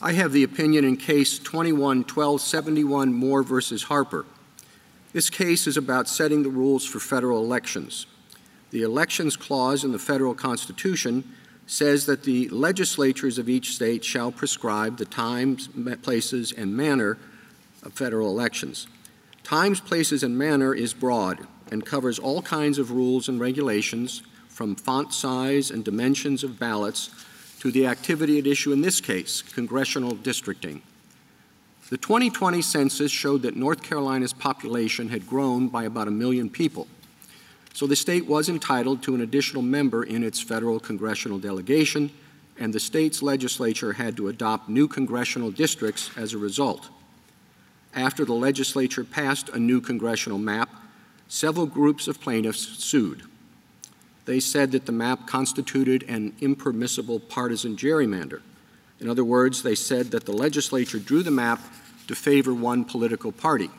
I have the opinion in case 21-1271 Moore versus Harper. This case is about setting the rules for federal elections. The Elections Clause in the federal Constitution says that the legislatures of each state shall prescribe the times, places, and manner of federal elections. Times, places, and manner is broad and covers all kinds of rules and regulations, from font size and dimensions of ballots to the activity at issue in this case, congressional districting. The 2020 census showed that North Carolina's population had grown by about a million people. So the state was entitled to an additional member in its federal congressional delegation, and the state's legislature had to adopt new congressional districts as a result. After the legislature passed a new congressional map, several groups of plaintiffs sued. They said that the map constituted an impermissible partisan gerrymander. In other words, they said that the legislature drew the map to favor one political party.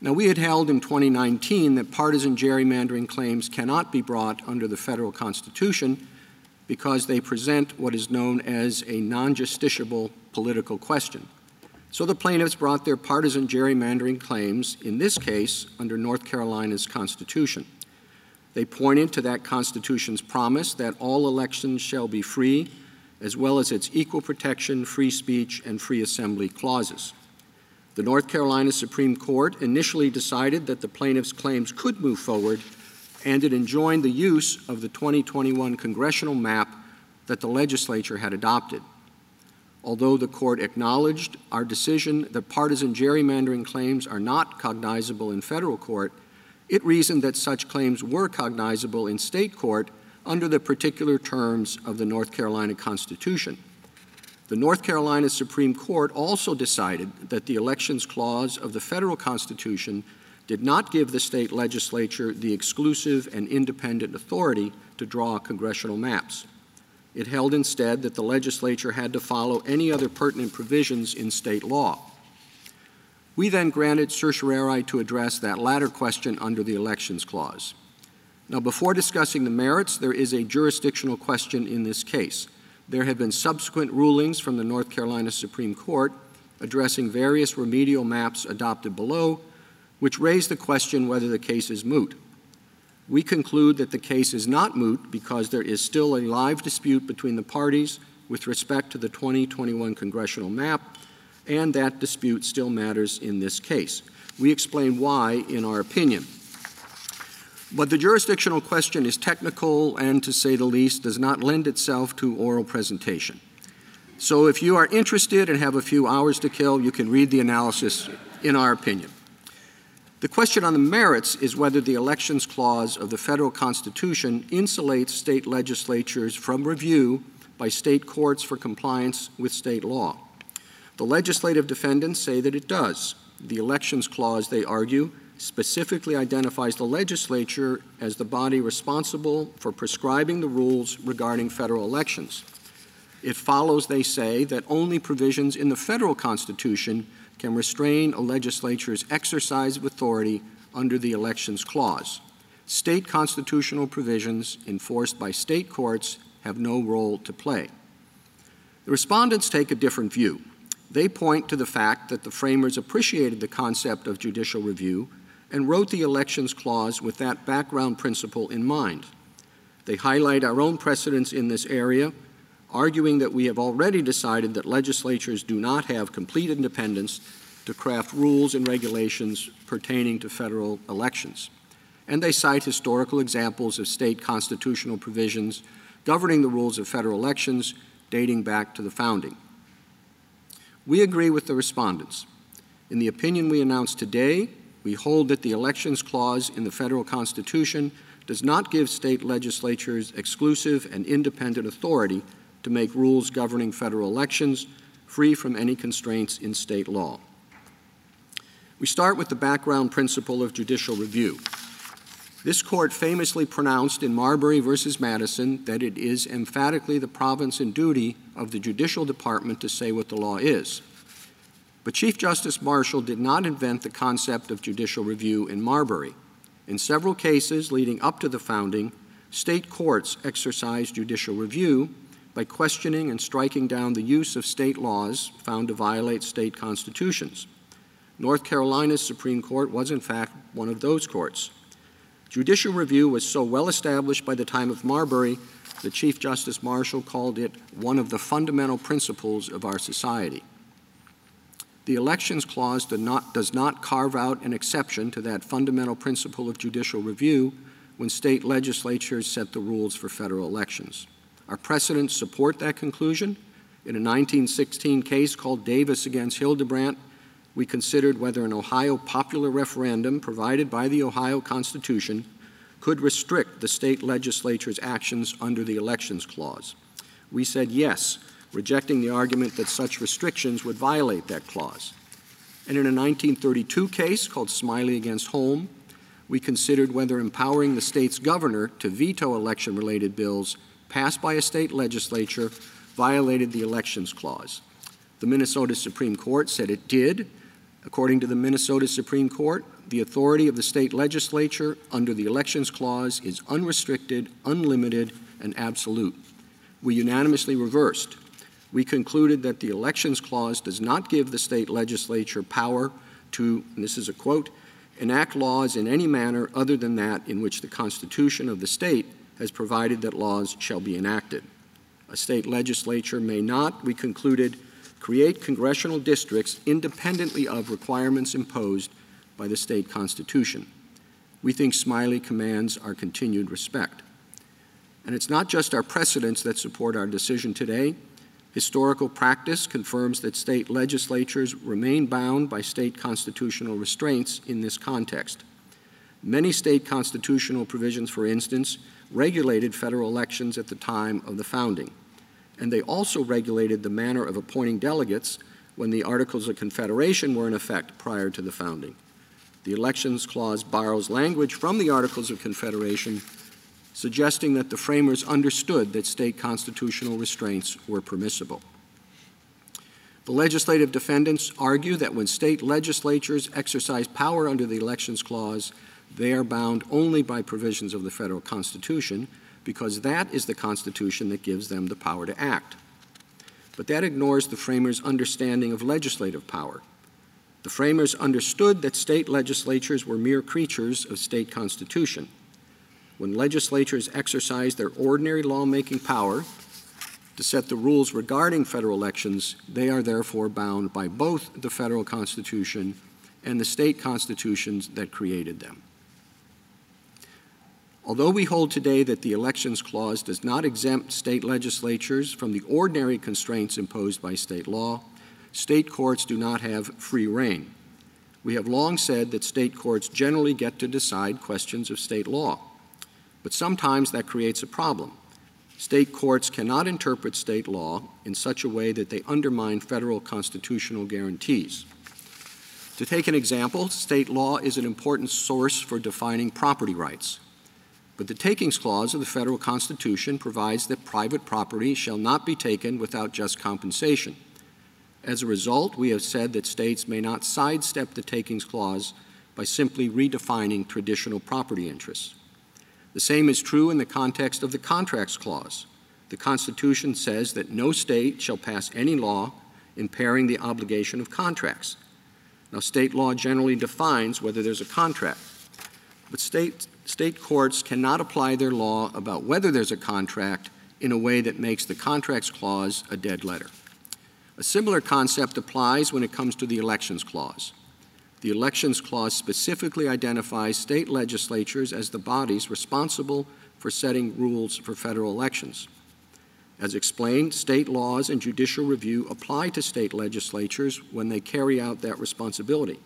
Now, we had held in 2019 that partisan gerrymandering claims cannot be brought under the federal Constitution because they present what is known as a non justiciable political question. So the plaintiffs brought their partisan gerrymandering claims, in this case, under North Carolina's Constitution. They pointed to that Constitution's promise that all elections shall be free, as well as its equal protection, free speech, and free assembly clauses. The North Carolina Supreme Court initially decided that the plaintiffs' claims could move forward, and it enjoined the use of the 2021 congressional map that the legislature had adopted. Although the court acknowledged our decision that partisan gerrymandering claims are not cognizable in federal court, it reasoned that such claims were cognizable in state court under the particular terms of the North Carolina Constitution. The North Carolina Supreme Court also decided that the Elections Clause of the federal Constitution did not give the state legislature the exclusive and independent authority to draw congressional maps. It held instead that the legislature had to follow any other pertinent provisions in state law. We then granted certiorari to address that latter question under the Elections Clause. Now, before discussing the merits, there is a jurisdictional question in this case. There have been subsequent rulings from the North Carolina Supreme Court addressing various remedial maps adopted below, which raise the question whether the case is moot we conclude that the case is not moot because there is still a live dispute between the parties with respect to the 2021 congressional map, and that dispute still matters in this case. We explain why in our opinion. But the jurisdictional question is technical and, to say the least, does not lend itself to oral presentation. So if you are interested and have a few hours to kill, you can read the analysis in our opinion. The question on the merits is whether the Elections Clause of the federal Constitution insulates state legislatures from review by state courts for compliance with state law. The legislative defendants say that it does. The Elections Clause, they argue, specifically identifies the legislature as the body responsible for prescribing the rules regarding federal elections. It follows, they say, that only provisions in the federal Constitution can restrain a legislature's exercise of authority under the Elections Clause. State constitutional provisions enforced by state courts have no role to play. The respondents take a different view. They point to the fact that the framers appreciated the concept of judicial review and wrote the Elections Clause with that background principle in mind. They highlight our own precedents in this area arguing that we have already decided that legislatures do not have complete independence to craft rules and regulations pertaining to federal elections. And they cite historical examples of state constitutional provisions governing the rules of federal elections dating back to the founding. We agree with the respondents. In the opinion we announced today, we hold that the Elections Clause in the federal Constitution does not give state legislatures exclusive and independent authority to make rules governing federal elections free from any constraints in state law. We start with the background principle of judicial review. This court famously pronounced in Marbury versus Madison that it is emphatically the province and duty of the judicial department to say what the law is. But Chief Justice Marshall did not invent the concept of judicial review in Marbury. In several cases leading up to the founding, state courts exercised judicial review by questioning and striking down the use of state laws found to violate state constitutions. North Carolina's Supreme Court was, in fact, one of those courts. Judicial review was so well established by the time of Marbury that Chief Justice Marshall called it one of the fundamental principles of our society. The Elections Clause does not, does not carve out an exception to that fundamental principle of judicial review when state legislatures set the rules for federal elections. Our precedents support that conclusion. In a 1916 case called Davis against Hildebrant, we considered whether an Ohio popular referendum provided by the Ohio Constitution could restrict the state legislature's actions under the Elections Clause. We said yes, rejecting the argument that such restrictions would violate that clause. And in a 1932 case called Smiley against Holm, we considered whether empowering the state's governor to veto election related bills passed by a state legislature violated the Elections Clause. The Minnesota Supreme Court said it did, According to the Minnesota Supreme Court, the authority of the state legislature under the Elections Clause is unrestricted, unlimited, and absolute. We unanimously reversed. We concluded that the Elections Clause does not give the state legislature power to, this is a quote, enact laws in any manner other than that in which the Constitution of the state has provided that laws shall be enacted. A state legislature may not, we concluded, create congressional districts independently of requirements imposed by the state constitution. We think Smiley commands our continued respect. And it's not just our precedents that support our decision today. Historical practice confirms that state legislatures remain bound by state constitutional restraints in this context. Many state constitutional provisions, for instance, regulated federal elections at the time of the founding and they also regulated the manner of appointing delegates when the Articles of Confederation were in effect prior to the founding. The Elections Clause borrows language from the Articles of Confederation, suggesting that the framers understood that state constitutional restraints were permissible. The legislative defendants argue that when state legislatures exercise power under the Elections Clause, they are bound only by provisions of the federal Constitution because that is the Constitution that gives them the power to act. But that ignores the framers' understanding of legislative power. The framers understood that state legislatures were mere creatures of state constitution. When legislatures exercise their ordinary lawmaking power to set the rules regarding federal elections, they are therefore bound by both the federal constitution and the state constitutions that created them. Although we hold today that the Elections Clause does not exempt state legislatures from the ordinary constraints imposed by state law, state courts do not have free rein. We have long said that state courts generally get to decide questions of state law. But sometimes that creates a problem. State courts cannot interpret state law in such a way that they undermine federal constitutional guarantees. To take an example, state law is an important source for defining property rights. But the Takings Clause of the Federal Constitution provides that private property shall not be taken without just compensation. As a result, we have said that states may not sidestep the Takings Clause by simply redefining traditional property interests. The same is true in the context of the Contracts Clause. The Constitution says that no state shall pass any law impairing the obligation of contracts. Now, state law generally defines whether there's a contract, but state state courts cannot apply their law about whether there's a contract in a way that makes the contracts clause a dead letter. A similar concept applies when it comes to the elections clause. The elections clause specifically identifies state legislatures as the bodies responsible for setting rules for federal elections. As explained, state laws and judicial review apply to state legislatures when they carry out that responsibility.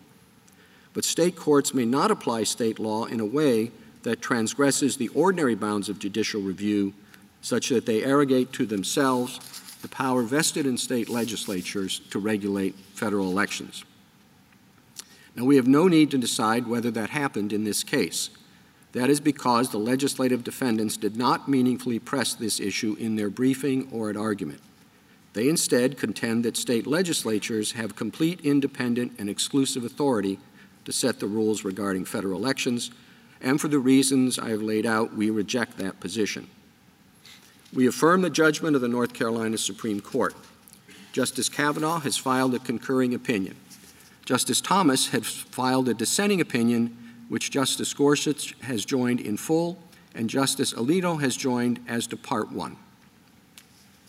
But state courts may not apply state law in a way that transgresses the ordinary bounds of judicial review such that they arrogate to themselves the power vested in state legislatures to regulate federal elections. Now, we have no need to decide whether that happened in this case. That is because the legislative defendants did not meaningfully press this issue in their briefing or at argument. They instead contend that state legislatures have complete independent and exclusive authority to set the rules regarding federal elections and for the reasons I have laid out, we reject that position. We affirm the judgment of the North Carolina Supreme Court. Justice Kavanaugh has filed a concurring opinion. Justice Thomas has filed a dissenting opinion, which Justice Gorsuch has joined in full, and Justice Alito has joined as to Part 1.